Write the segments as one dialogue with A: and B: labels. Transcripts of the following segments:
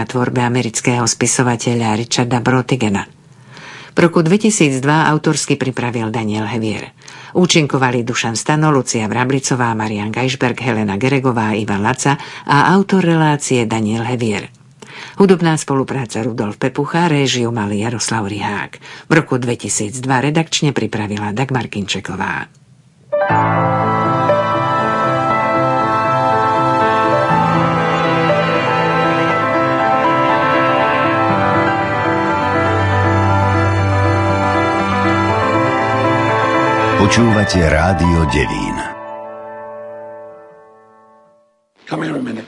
A: na tvorbe amerického spisovateľa Richarda Brotigena. V roku 2002 autorsky pripravil Daniel Hevier. Účinkovali Dušan Stano, Lucia Vrablicová, Marian Gajšberg, Helena Geregová, Ivan Laca a autor relácie Daniel Hevier. Hudobná spolupráca Rudolf Pepucha, réžiu mali Jaroslav Rihák. V roku 2002 redakčne pripravila Dagmar Kinčeková.
B: Počúvate rádio Devín.
C: Come here a minute.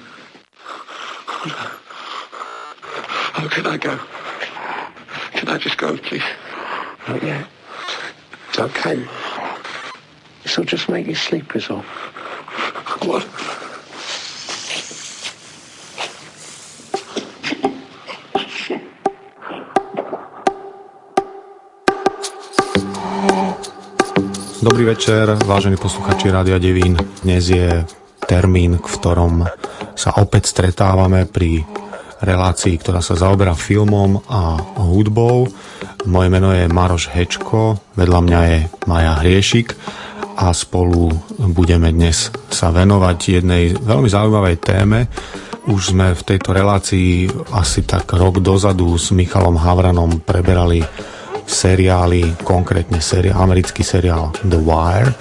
C: How can I go? Can I just go, please? Not yet. It's okay. This will just make you sleep, all. What?
D: Dobrý večer, vážení posluchači Rádia Devín. Dnes je termín, v ktorom sa opäť stretávame pri relácii, ktorá sa zaoberá filmom a hudbou. Moje meno je Maroš Hečko, vedľa mňa je Maja Hriešik a spolu budeme dnes sa venovať jednej veľmi zaujímavej téme. Už sme v tejto relácii asi tak rok dozadu s Michalom Havranom preberali seriály, konkrétne seriál, americký seriál The Wire.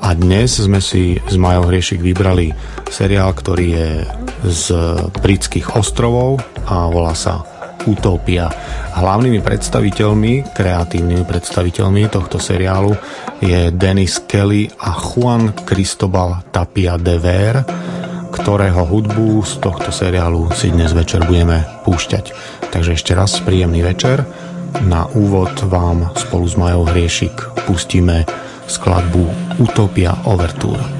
D: A dnes sme si s Majou Hriešik vybrali seriál, ktorý je z britských ostrovov a volá sa Utopia. Hlavnými predstaviteľmi, kreatívnymi predstaviteľmi tohto seriálu je Dennis Kelly a Juan Cristobal Tapia de Ver, ktorého hudbu z tohto seriálu si dnes večer budeme púšťať. Takže ešte raz príjemný večer. Na úvod vám spolu s Majou Hriešik pustíme skladbu Utopia Overture.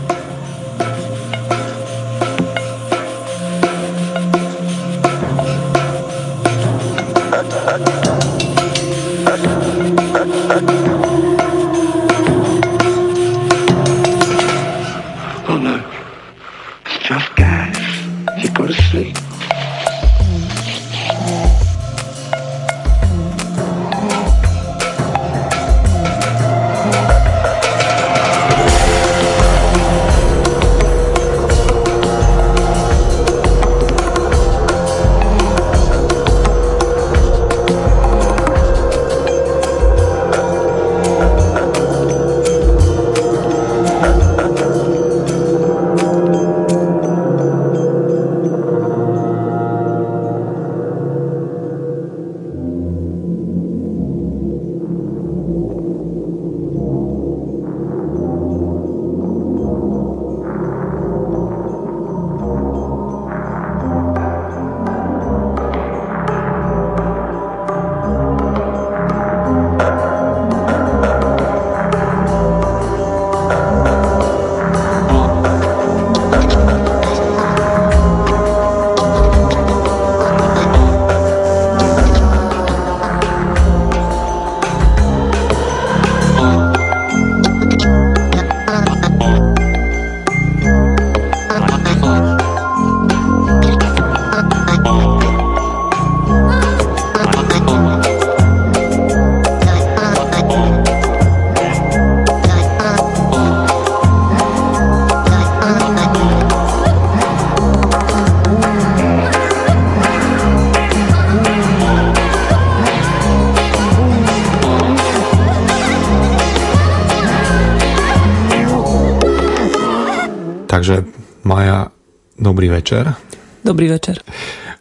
D: Dobrý večer.
E: Dobrý večer.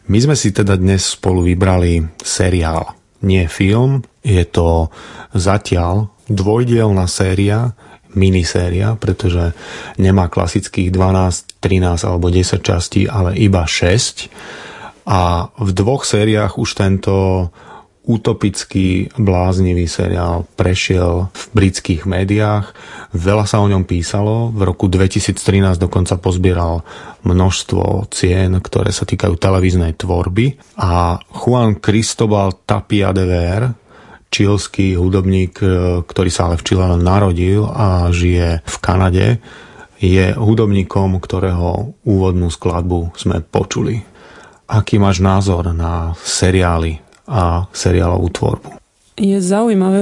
D: My sme si teda dnes spolu vybrali seriál, nie film. Je to zatiaľ dvojdielná séria, miniséria, pretože nemá klasických 12, 13 alebo 10 častí, ale iba 6. A v dvoch sériách už tento utopický, bláznivý seriál prešiel v britských médiách. Veľa sa o ňom písalo. V roku 2013 dokonca pozbieral množstvo cien, ktoré sa týkajú televíznej tvorby. A Juan Cristobal Tapia de Ver, čilský hudobník, e, ktorý sa ale v Čile narodil a žije v Kanade, je hudobníkom, ktorého úvodnú skladbu sme počuli. aký máš názor na seriály a seriálovú tvorbu?
E: Je zaujímavé